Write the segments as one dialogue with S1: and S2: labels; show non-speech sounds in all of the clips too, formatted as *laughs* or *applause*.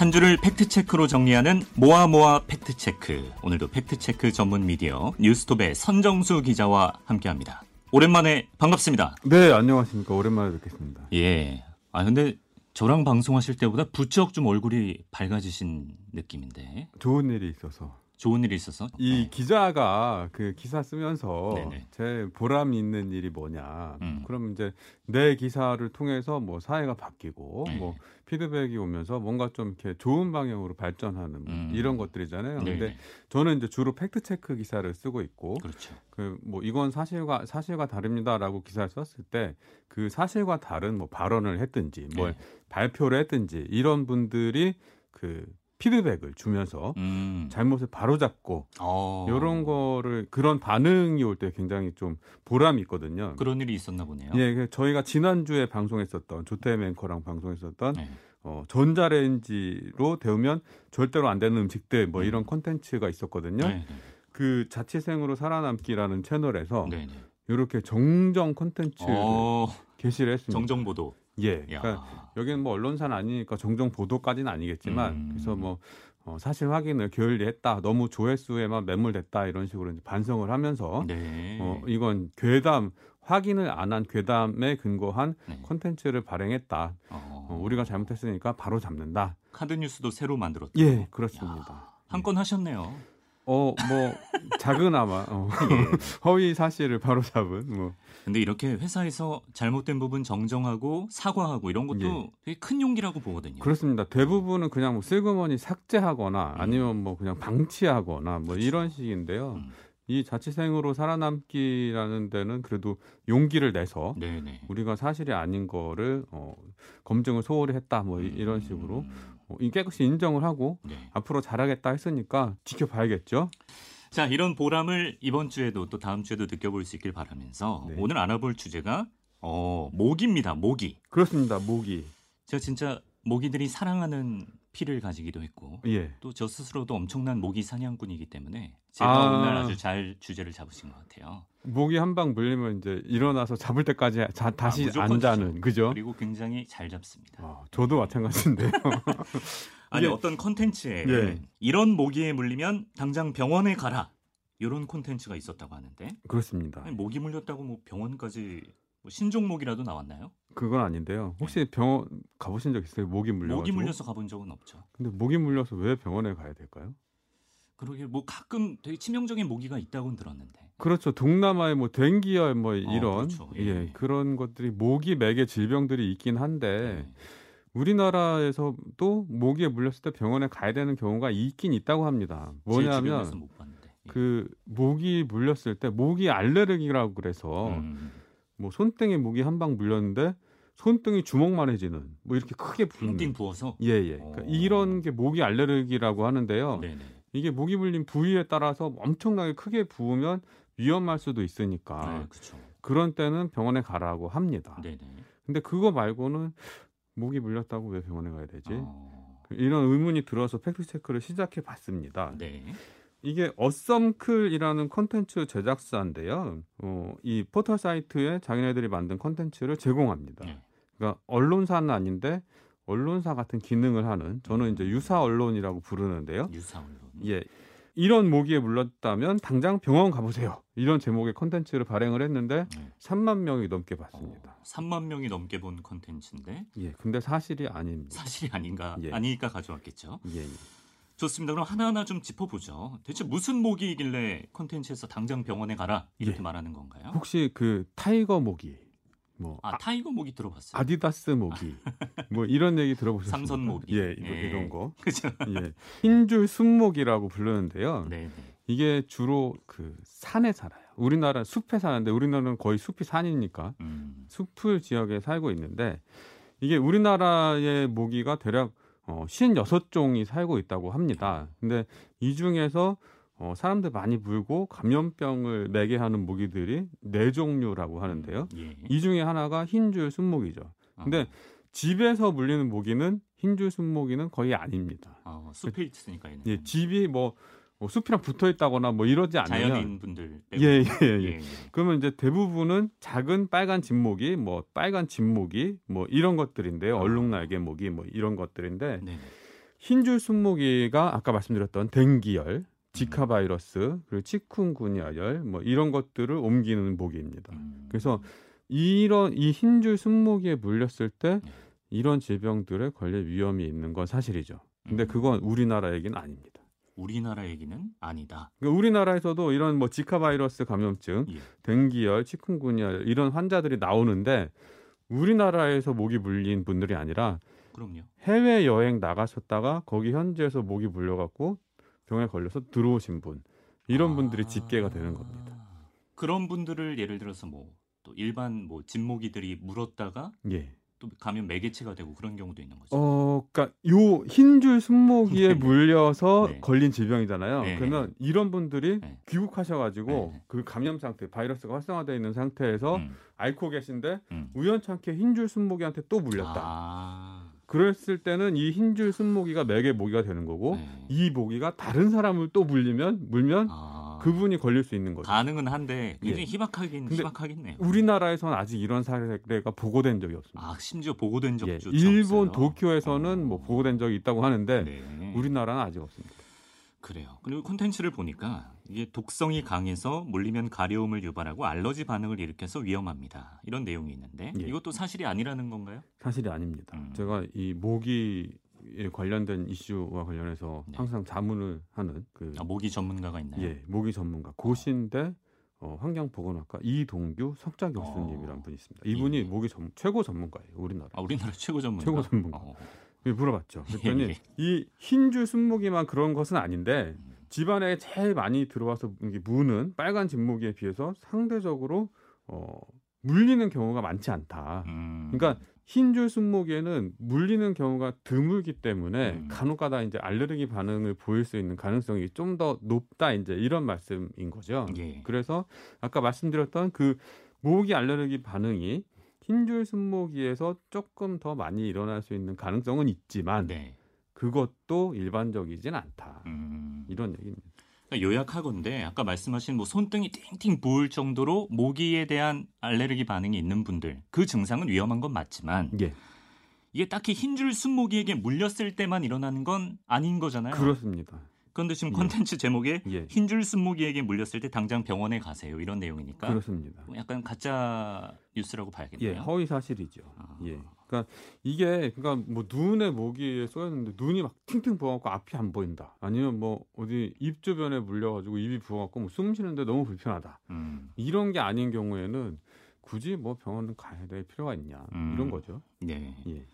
S1: 한 주를 팩트체크로 정리하는 모아모아 팩트체크. 오늘도 팩트체크 전문 미디어 뉴스톱의 선정수 기자와 함께합니다. 오랜만에 반갑습니다.
S2: 네, 안녕하십니까. 오랜만에 뵙겠습니다.
S1: 예. 아, 근데 저랑 방송하실 때보다 부쩍 좀 얼굴이 밝아지신 느낌인데.
S2: 좋은 일이 있어서.
S1: 좋은 일이 있어서?
S2: 이
S1: 네.
S2: 기자가 그 기사 쓰면서
S1: 네네.
S2: 제 보람이 있는 일이 뭐냐.
S1: 음.
S2: 그럼 이제 내 기사를 통해서 뭐 사회가 바뀌고
S1: 네.
S2: 뭐 피드백이 오면서 뭔가 좀 이렇게 좋은 방향으로 발전하는 뭐
S1: 음.
S2: 이런 것들이잖아요. 근데
S1: 네네.
S2: 저는 이제 주로 팩트 체크 기사를 쓰고 있고
S1: 그렇죠.
S2: 그 뭐 이건 사실과 사실과 다릅니다라고 기사를 썼을 때 그 사실과 다른 뭐 발언을 했든지 뭘
S1: 네.
S2: 발표를 했든지 이런 분들이 그 피드백을 주면서
S1: 음.
S2: 잘못을 바로잡고
S1: 어.
S2: 이런 거를 그런 반응이 올 때 굉장히 좀 보람이 있거든요.
S1: 그런 일이 있었나 보네요.
S2: 예, 그 저희가 지난주에 방송했었던 조태임 앵커랑 방송했었던
S1: 네.
S2: 어, 전자레인지로 데우면 절대로 안 되는 음식들 뭐 이런 콘텐츠가 있었거든요.
S1: 네.
S2: 그 자취생으로 살아남기라는 채널에서
S1: 네. 네.
S2: 이렇게 정정 콘텐츠를
S1: 어.
S2: 게시를 했습니다.
S1: 정정보도.
S2: 예.
S1: 야.
S2: 그러니까 여기는 뭐 언론사는 아니니까 정정 보도까지는 아니겠지만
S1: 음.
S2: 그래서 뭐 어, 사실 확인을 게을리했다. 너무 조회수에만 매몰됐다 이런 식으로 이제 반성을 하면서
S1: 네.
S2: 어, 이건 괴담 확인을 안 한 괴담에 근거한
S1: 네.
S2: 콘텐츠를 발행했다.
S1: 어.
S2: 어, 우리가 잘못했으니까 바로 잡는다.
S1: 카드 뉴스도 새로 만들었다.
S2: 예, 그렇습니다.
S1: 한 건 하셨네요.
S2: 어, 뭐 작은아마 어,
S1: 예.
S2: 허위 사실을 바로 잡은 뭐
S1: 근데 이렇게 회사에서 잘못된 부분 정정하고 사과하고 이런 것도
S2: 예.
S1: 되게 큰 용기라고 보거든요.
S2: 그렇습니다. 대부분은 그냥 뭐 슬그머니 삭제하거나
S1: 음.
S2: 아니면 뭐 그냥 방치하거나 뭐 이런 식인데요.
S1: 음.
S2: 이 자취생으로 살아남기라는 데는 그래도 용기를 내서
S1: 네네.
S2: 우리가 사실이 아닌 거를 어, 검증을 소홀히 했다 뭐 이- 이런 식으로
S1: 음.
S2: 깨끗이 인정을 하고
S1: 네.
S2: 앞으로 잘하겠다 했으니까 지켜봐야겠죠.
S1: 자 이런 보람을 이번 주에도 또 다음 주에도 느껴볼 수 있길 바라면서
S2: 네.
S1: 오늘 알아볼 주제가 어 모기입니다. 모기.
S2: 그렇습니다. 모기.
S1: 제가 진짜 모기들이 사랑하는 피를 가지기도 했고
S2: 예.
S1: 또저 스스로도 엄청난 모기 사냥꾼이기 때문에 제가
S2: 아.
S1: 오늘 아주 잘 주제를 잡으신 것 같아요.
S2: 모기 한 방 물리면 이제 일어나서 잡을 때까지 자, 다시
S1: 아,
S2: 안 자는
S1: 주죠.
S2: 그죠?
S1: 그리고 굉장히 잘 잡습니다.
S2: 아, 저도 마찬가지인데요. *laughs*
S1: 아니
S2: 이게-
S1: 어떤 컨텐츠에
S2: 예.
S1: 이런 모기에 물리면 당장 병원에 가라 이런 콘텐츠가 있었다고 하는데
S2: 그렇습니다.
S1: 아니, 모기 물렸다고 뭐 병원까지 뭐 신종모기라도 나왔나요?
S2: 그건 아닌데요. 혹시 병원 가보신 적 있어요? 모기 물려.
S1: 모기 물려서 가본 적은 없죠.
S2: 근데 모기 물려서 왜 병원에 가야 될까요?
S1: 그러게 뭐 가끔 되게 치명적인 모기가 있다고는 들었는데.
S2: 그렇죠. 동남아에 뭐 댕기열 뭐 이런
S1: 그렇죠. 예.
S2: 예. 그런 것들이 모기 매개 질병들이 있긴 한데
S1: 네.
S2: 우리나라에서도 모기에 물렸을 때 병원에 가야 되는 경우가 있긴 있다고 합니다. 뭐냐면.
S1: 예.
S2: 그 모기 물렸을 때 모기 알레르기라고 그래서
S1: 음,
S2: 뭐 손등에 모기 한방 물렸는데 손등이 주먹만 해지는 뭐 이렇게 크게 부는
S1: 띵띵 부어서.
S2: 예예. 그러니까
S1: 오.
S2: 이런 게 모기 알레르기라고 하는데요.
S1: 네네.
S2: 이게 모기 물린 부위에 따라서 엄청나게 크게 부으면 위험할 수도 있으니까
S1: 네.
S2: 그런 때는 병원에 가라고 합니다.
S1: 네네.
S2: 근데 그거 말고는 모기 물렸다고 왜 병원에 가야 되지?
S1: 어,
S2: 이런 의문이 들어서 팩트 체크를 시작해 봤습니다.
S1: 네.
S2: 이게 어썸클이라는 콘텐츠 제작사인데요. 어, 이 포털 사이트에 자기네들이 만든 콘텐츠를 제공합니다.
S1: 네.
S2: 그러니까 언론사는 아닌데 언론사 같은 기능을 하는 저는 이제 유사 언론이라고 부르는데요.
S1: 유사 언론.
S2: 예. 이런 모기에 물렸다면 당장 병원 가보세요. 이런 제목의 콘텐츠를 발행을 했는데
S1: 네.
S2: 3만 명이 넘게 봤습니다.
S1: 어, 3만 명이 넘게 본 컨텐츠인데
S2: 예. 근데 사실이 아닙니다.
S1: 사실이 아닌가
S2: 예.
S1: 아니니까 가져왔겠죠.
S2: 예. 예.
S1: 좋습니다. 그럼 하나하나 좀 짚어보죠. 대체 무슨 모기이길래 컨텐츠에서 당장 병원에 가라 이렇게
S2: 예.
S1: 말하는 건가요?
S2: 혹시 그 tiger 모기, 뭐
S1: 아,
S2: 아,
S1: tiger 모기 들어봤어요.
S2: 아디다스 모기, *laughs* 뭐 이런 얘기 들어보셨습니까?
S1: 삼선 모기.
S2: 예, 이거,
S1: 예.
S2: 이런 거. *laughs*
S1: 그죠?
S2: 예. 흰줄숲모기라고 부르는데요.
S1: 네.
S2: 이게 주로 그 산에 살아요. 우리나라 숲에 사는데 우리나라는 거의 숲이 산이니까
S1: 음.
S2: 수풀 지역에 살고 있는데 이게 우리나라의 모기가 대략 어, 56종이 살고 있다고 합니다. 근데 이 중에서 어, 사람들 많이 물고 감염병을 매개 하는 모기들이 네 종류라고 하는데요.
S1: 예.
S2: 이 중에 하나가 흰줄숲모기죠. 근데 집에서 물리는 모기는 흰줄 순모기는 거의 아닙니다.
S1: 어, 숲에 있으니까
S2: 예, 집이 뭐, 뭐 숲이랑 붙어 있다거나 뭐 이러지 않으면
S1: 자연인 분들 빼고.
S2: 예, 예, 예.
S1: 예.
S2: 그러면 이제 대부분은 작은 빨간 진모기, 뭐 빨간 진모기, 뭐 이런 것들인데요.
S1: 아.
S2: 얼룩날개 모기, 뭐 이런 것들인데
S1: 네.
S2: 흰줄 순모기가 아까 말씀드렸던 댕기열, 지카 바이러스, 그리고 치쿤구니아열 뭐 이런 것들을 옮기는 모기입니다.
S1: 음.
S2: 그래서 이런 이 흰줄 순모기에 물렸을 때
S1: 네.
S2: 이런 질병들에 걸릴 위험이 있는 건 사실이죠. 근데
S1: 음.
S2: 그건 우리나라 얘기는 아닙니다.
S1: 우리나라 얘기는 아니다.
S2: 그러니까 우리나라에서도 이런 뭐 지카 바이러스 감염증,
S1: 예.
S2: 댕기열, 치kun구니아 이런 환자들이 나오는데 우리나라에서 모기 물린 분들이 아니라
S1: 그럼요.
S2: 해외 여행 나가셨다가 거기 현지에서 모기 물려갖고 병에 걸려서 들어오신 분 이런 분들이
S1: 아.
S2: 집계가 되는 겁니다.
S1: 그런 분들을 예를 들어서 뭐 또 일반 뭐 진모기들이 물었다가
S2: 예.
S1: 또 감염 매개체가 되고 그런 경우도 있는 거죠.
S2: 어, 그러니까 요 흰줄 순모기에
S1: 네.
S2: 물려서
S1: 네.
S2: 걸린 질병이잖아요.
S1: 네.
S2: 그러면 이런 분들이
S1: 네.
S2: 귀국하셔가지고
S1: 네.
S2: 그 감염 상태, 바이러스가 활성화되어 있는 상태에서
S1: 음,
S2: 앓고 계신데
S1: 음.
S2: 우연찮게 흰줄 순모기한테 또 물렸다.
S1: 아,
S2: 그랬을 때는 이 흰줄 순모기가 매개 모기가 되는 거고
S1: 네.
S2: 이 모기가 다른 사람을 또 물리면 물면
S1: 아,
S2: 그분이 걸릴 수 있는 거죠.
S1: 가능은 한데 굉장히
S2: 예.
S1: 희박하긴 희박하겠네요.
S2: 우리나라에서는 아직 이런 사례가 보고된 적이 없습니다.
S1: 아 심지어 보고된 적도
S2: 예,
S1: 없어요.
S2: 일본 도쿄에서는
S1: 어.
S2: 뭐 보고된 적이 있다고 하는데
S1: 네.
S2: 우리나라는 아직 없습니다.
S1: 그래요. 그리고 콘텐츠를 보니까 이게 독성이 강해서 물리면 가려움을 유발하고 알러지 반응을 일으켜서 위험합니다. 이런 내용이 있는데
S2: 예.
S1: 이것도 사실이 아니라는 건가요?
S2: 사실이 아닙니다.
S1: 음.
S2: 제가 이 모기에 관련된 이슈와 관련해서
S1: 네.
S2: 항상 자문을 하는 그
S1: 아, 모기 전문가가 있나요?
S2: 예, 모기 전문가 고신대 어, 환경보건학과 이동규 석자 교수님이라는
S1: 어.
S2: 분이 있습니다. 이분이
S1: 예.
S2: 모기 전 최고 전문가예요, 우리나라.
S1: 아, 우리나라 최고 전문가.
S2: 최고 전문가.
S1: 어.
S2: 예, 물어봤죠. *laughs* 그랬더니
S1: 예, 예.
S2: 이 흰줄 순모기만 그런 것은 아닌데
S1: 음.
S2: 집안에 제일 많이 들어와서 무는 빨간 진모기에 비해서 상대적으로 어, 물리는 경우가 많지 않다.
S1: 음.
S2: 그러니까 흰 줄 순모기에는 물리는 경우가 드물기 때문에
S1: 음.
S2: 간혹가다 이제 알레르기 반응을 보일 수 있는 가능성이 좀 더 높다 이제 이런 말씀인 거죠.
S1: 예.
S2: 그래서 아까 말씀드렸던 그 모기 알레르기 반응이 흰줄 순모기에서 조금 더 많이 일어날 수 있는 가능성은 있지만
S1: 네.
S2: 그것도 일반적이진 않다.
S1: 음.
S2: 이런 얘기입니다.
S1: 요약하건데 아까 말씀하신 뭐 손등이 띵띵 부을 정도로 모기에 대한 알레르기 반응이 있는 분들 그 증상은 위험한 건 맞지만
S2: 예,
S1: 이게 딱히 흰줄 순모기에게 물렸을 때만 일어나는 건 아닌 거잖아요.
S2: 그렇습니다.
S1: 그런데 지금
S2: 예.
S1: 콘텐츠 제목에
S2: 예,
S1: 흰줄 순모기에게 물렸을 때 당장 병원에 가세요 이런 내용이니까
S2: 그렇습니다.
S1: 약간 가짜 뉴스라고 봐야겠네요.
S2: 예, 허위 사실이죠.
S1: 아.
S2: 예. 그러니까 이게 그러니까 뭐 눈에 모기에 쏘였는데 눈이 막 팅팅 부어갖고 앞이 안 보인다. 아니면 뭐 어디 입 주변에 물려가지고 입이 부어갖고 뭐 숨 쉬는데 너무 불편하다.
S1: 음,
S2: 이런 게 아닌 경우에는 굳이 뭐 병원을 가야 될 필요가 있냐
S1: 음.
S2: 이런 거죠.
S1: 네.
S2: 예.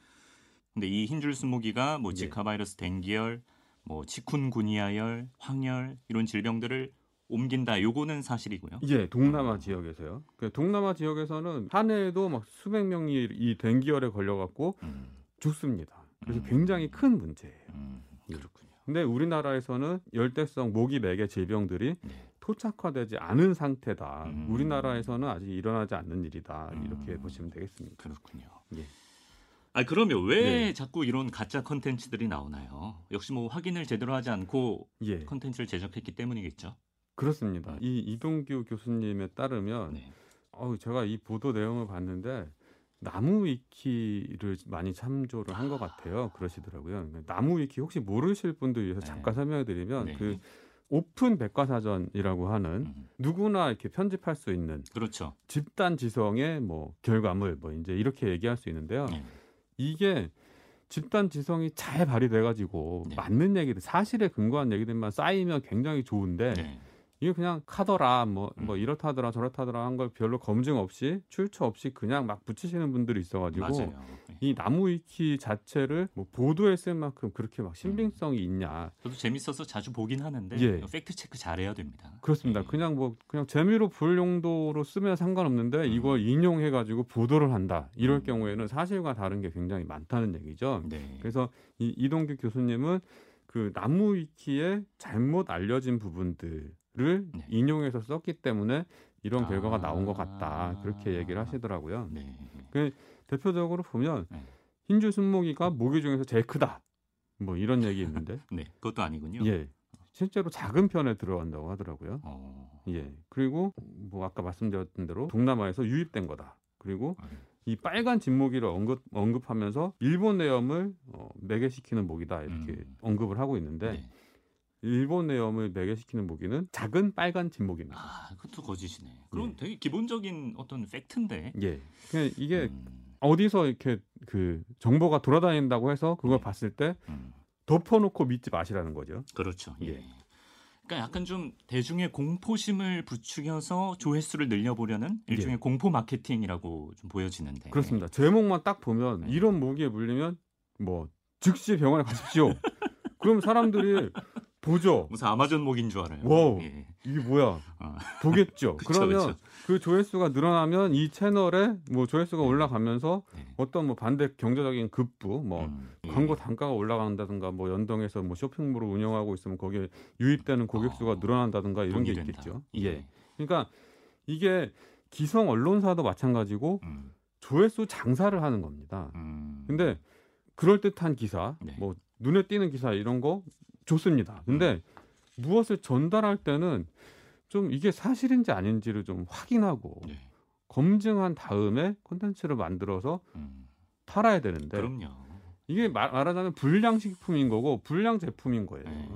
S1: 근데 이 흰줄 순모기가 뭐
S2: 예.
S1: 지카 바이러스 댕기열, 뭐 치쿤구니아열, 황열 이런 질병들을 옮긴다. 요거는 사실이고요.
S2: 예, 동남아 지역에서요. 그 동남아 지역에서는 한 해에도 막 수백 명이 이 댕기열에 걸려갖고
S1: 음,
S2: 죽습니다. 그래서
S1: 음.
S2: 굉장히 큰 문제예요.
S1: 음,
S2: 예.
S1: 그렇군요.
S2: 근데 우리나라에서는 열대성 모기 매개 질병들이
S1: 네.
S2: 토착화되지 않은 상태다.
S1: 음.
S2: 우리나라에서는 아직 일어나지 않는 일이다.
S1: 음.
S2: 이렇게 보시면 되겠습니다.
S1: 그렇군요.
S2: 예.
S1: 아 그러면 왜
S2: 네.
S1: 자꾸 이런 가짜 컨텐츠들이 나오나요? 역시 뭐 확인을 제대로 하지 않고
S2: 예,
S1: 컨텐츠를 제작했기 때문이겠죠.
S2: 그렇습니다. 이 이동규 교수님에 따르면
S1: 네.
S2: 어우, 제가 이 보도 내용을 봤는데 나무 위키를 많이 참조를 한 것 같아요. 그러시더라고요. 그러니까 나무 위키 혹시 모르실 분들 위해서
S1: 네.
S2: 잠깐 설명해드리면
S1: 네.
S2: 그 오픈 백과사전이라고 하는
S1: 음,
S2: 누구나 이렇게 편집할 수 있는
S1: 그렇죠.
S2: 집단 지성의 뭐 결과물 뭐 이제 이렇게 얘기할 수 있는데요.
S1: 네.
S2: 이게 집단 지성이 잘 발휘돼 가지고
S1: 네.
S2: 맞는 얘기들 사실에 근거한 얘기들만 쌓이면 굉장히 좋은데
S1: 네.
S2: 이게 그냥 카더라 뭐뭐
S1: 음.
S2: 이렇다더라 저렇다더라 한 걸 별로 검증 없이 출처 없이 그냥 막 붙이시는 분들이 있어가지고
S1: 맞아요. 네.
S2: 이 나무 위키 자체를 뭐 보도에 쓸 만큼 그렇게 막 신빙성이 있냐
S1: 저도 재밌어서 자주 보긴 하는데
S2: 예.
S1: fact check 잘해야 됩니다.
S2: 그렇습니다.
S1: 네.
S2: 그냥 뭐 그냥 재미로 볼 용도로 쓰면 상관없는데
S1: 음.
S2: 이걸 인용해 가지고 보도를 한다 이럴
S1: 음.
S2: 경우에는 사실과 다른 게 굉장히 많다는 얘기죠.
S1: 네.
S2: 그래서 이 이동규 교수님은 그 나무 위키에 잘못 알려진 부분들 을
S1: 네.
S2: 인용해서 썼기 때문에 이런
S1: 아.
S2: 결과가 나온 것 같다 그렇게 얘기를 하시더라고요.
S1: 네.
S2: 대표적으로 보면
S1: 네.
S2: 흰줄 순모기가 모기 중에서 제일 크다. 뭐 이런 얘기 있는데 *laughs*
S1: 네. 그것도 아니군요.
S2: 예 실제로 작은 편에 들어간다고 하더라고요.
S1: 어.
S2: 예 그리고 뭐 아까 말씀드렸던 대로 동남아에서 유입된 거다. 그리고
S1: 아, 네.
S2: 이 빨간 진모기를 언급, 언급하면서 일본 내염을 어, 매개시키는 모기다 이렇게
S1: 음.
S2: 언급을 하고 있는데
S1: 네.
S2: 일본 내염을 매개시키는 모기는 작은 빨간 진모기입니다.
S1: 아, 그것도 거짓이네. 그럼
S2: 네.
S1: 되게 기본적인 어떤 팩트인데.
S2: 예, 그냥 이게
S1: 음,
S2: 어디서 이렇게 그 정보가 돌아다닌다고 해서 그걸
S1: 네.
S2: 봤을 때
S1: 음,
S2: 덮어놓고 믿지 마시라는 거죠.
S1: 그렇죠. 예.
S2: 예.
S1: 그러니까 약간 좀 대중의 공포심을 부추겨서 조회수를 늘려보려는 일종의
S2: 예.
S1: 공포 마케팅이라고 좀 보여지는데.
S2: 그렇습니다. 제목만 딱 보면
S1: 네.
S2: 이런 모기에 물리면 뭐 즉시 병원에 가십시오. *laughs* 그럼 사람들이 보죠.
S1: 무슨 아마존 모기인 줄 알아요.
S2: wow.
S1: 예.
S2: 이게 뭐야?
S1: 어.
S2: 보겠죠. *laughs*
S1: 그쵸,
S2: 그러면
S1: 그쵸.
S2: 그 조회수가 늘어나면 이 채널에 뭐 조회수가 올라가면서
S1: 네.
S2: 어떤 뭐 반대 경제적인 급부, 뭐
S1: 음, 예.
S2: 광고 단가가 올라간다든가 뭐 연동해서 뭐 쇼핑몰을 운영하고 있으면 거기에 유입되는 고객 수가
S1: 어,
S2: 늘어난다든가 이런 게
S1: 된다.
S2: 있겠죠.
S1: 예.
S2: 예. 그러니까 이게 기성 언론사도 마찬가지고
S1: 음,
S2: 조회수 장사를 하는 겁니다.
S1: 음.
S2: 근데 그럴 듯한 기사,
S1: 네.
S2: 뭐 눈에 띄는 기사 이런 거 좋습니다. 근데 무엇을 전달할 때는 좀 이게 사실인지 아닌지를 좀 확인하고
S1: 네.
S2: 검증한 다음에 콘텐츠를 만들어서
S1: 음,
S2: 팔아야 되는데
S1: 그럼요.
S2: 이게 말, 말하자면 불량 식품인 거고 불량 제품인 거예요.
S1: 네.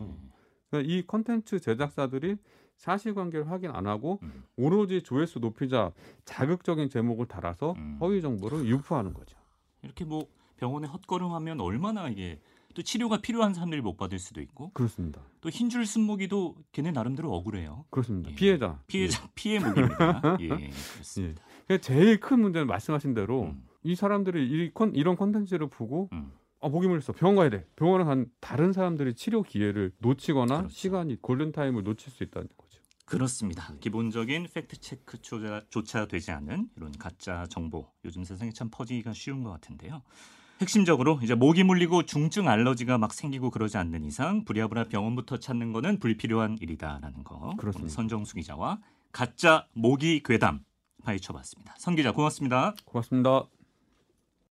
S2: 그러니까 이 콘텐츠 제작사들이 사실관계를 확인 안 하고
S1: 음,
S2: 오로지 조회수 높이자 자극적인 제목을 달아서
S1: 음.
S2: 허위 정보를 유포하는 거죠.
S1: 이렇게 뭐 병원에 헛걸음하면 얼마나 이게 또 치료가 필요한 사람들이 못 받을 수도 있고
S2: 그렇습니다.
S1: 또 흰줄숲모기도 걔네 나름대로 억울해요.
S2: 그렇습니다.
S1: 예.
S2: 피해자.
S1: 피해자 피해 모기입니다. 예, *laughs*
S2: 예.
S1: 그렇습니다.
S2: 예. 제일 큰 문제는 말씀하신 대로
S1: 음,
S2: 이 사람들이 이 콘, 이런 콘텐츠를 보고
S1: 음.
S2: 아 모기 물렸어 병원 가야 돼 병원에 간 다른 사람들이 치료 기회를 놓치거나
S1: 그렇죠.
S2: 시간이 golden time을 놓칠 수 있다는 거죠.
S1: 그렇습니다. 기본적인 팩트 체크조차 되지 않은 이런 가짜 정보 요즘 세상에 참 퍼지기가 쉬운 것 같은데요. 핵심적으로 이제 모기 물리고 중증 알러지가 막 생기고 그러지 않는 이상 부랴부랴 병원부터 찾는 거는 불필요한 일이다라는 거.
S2: 그렇습니다.
S1: 선정수 기자와 가짜 모기 괴담 파헤쳐봤습니다. 선 기자 고맙습니다.
S2: 고맙습니다.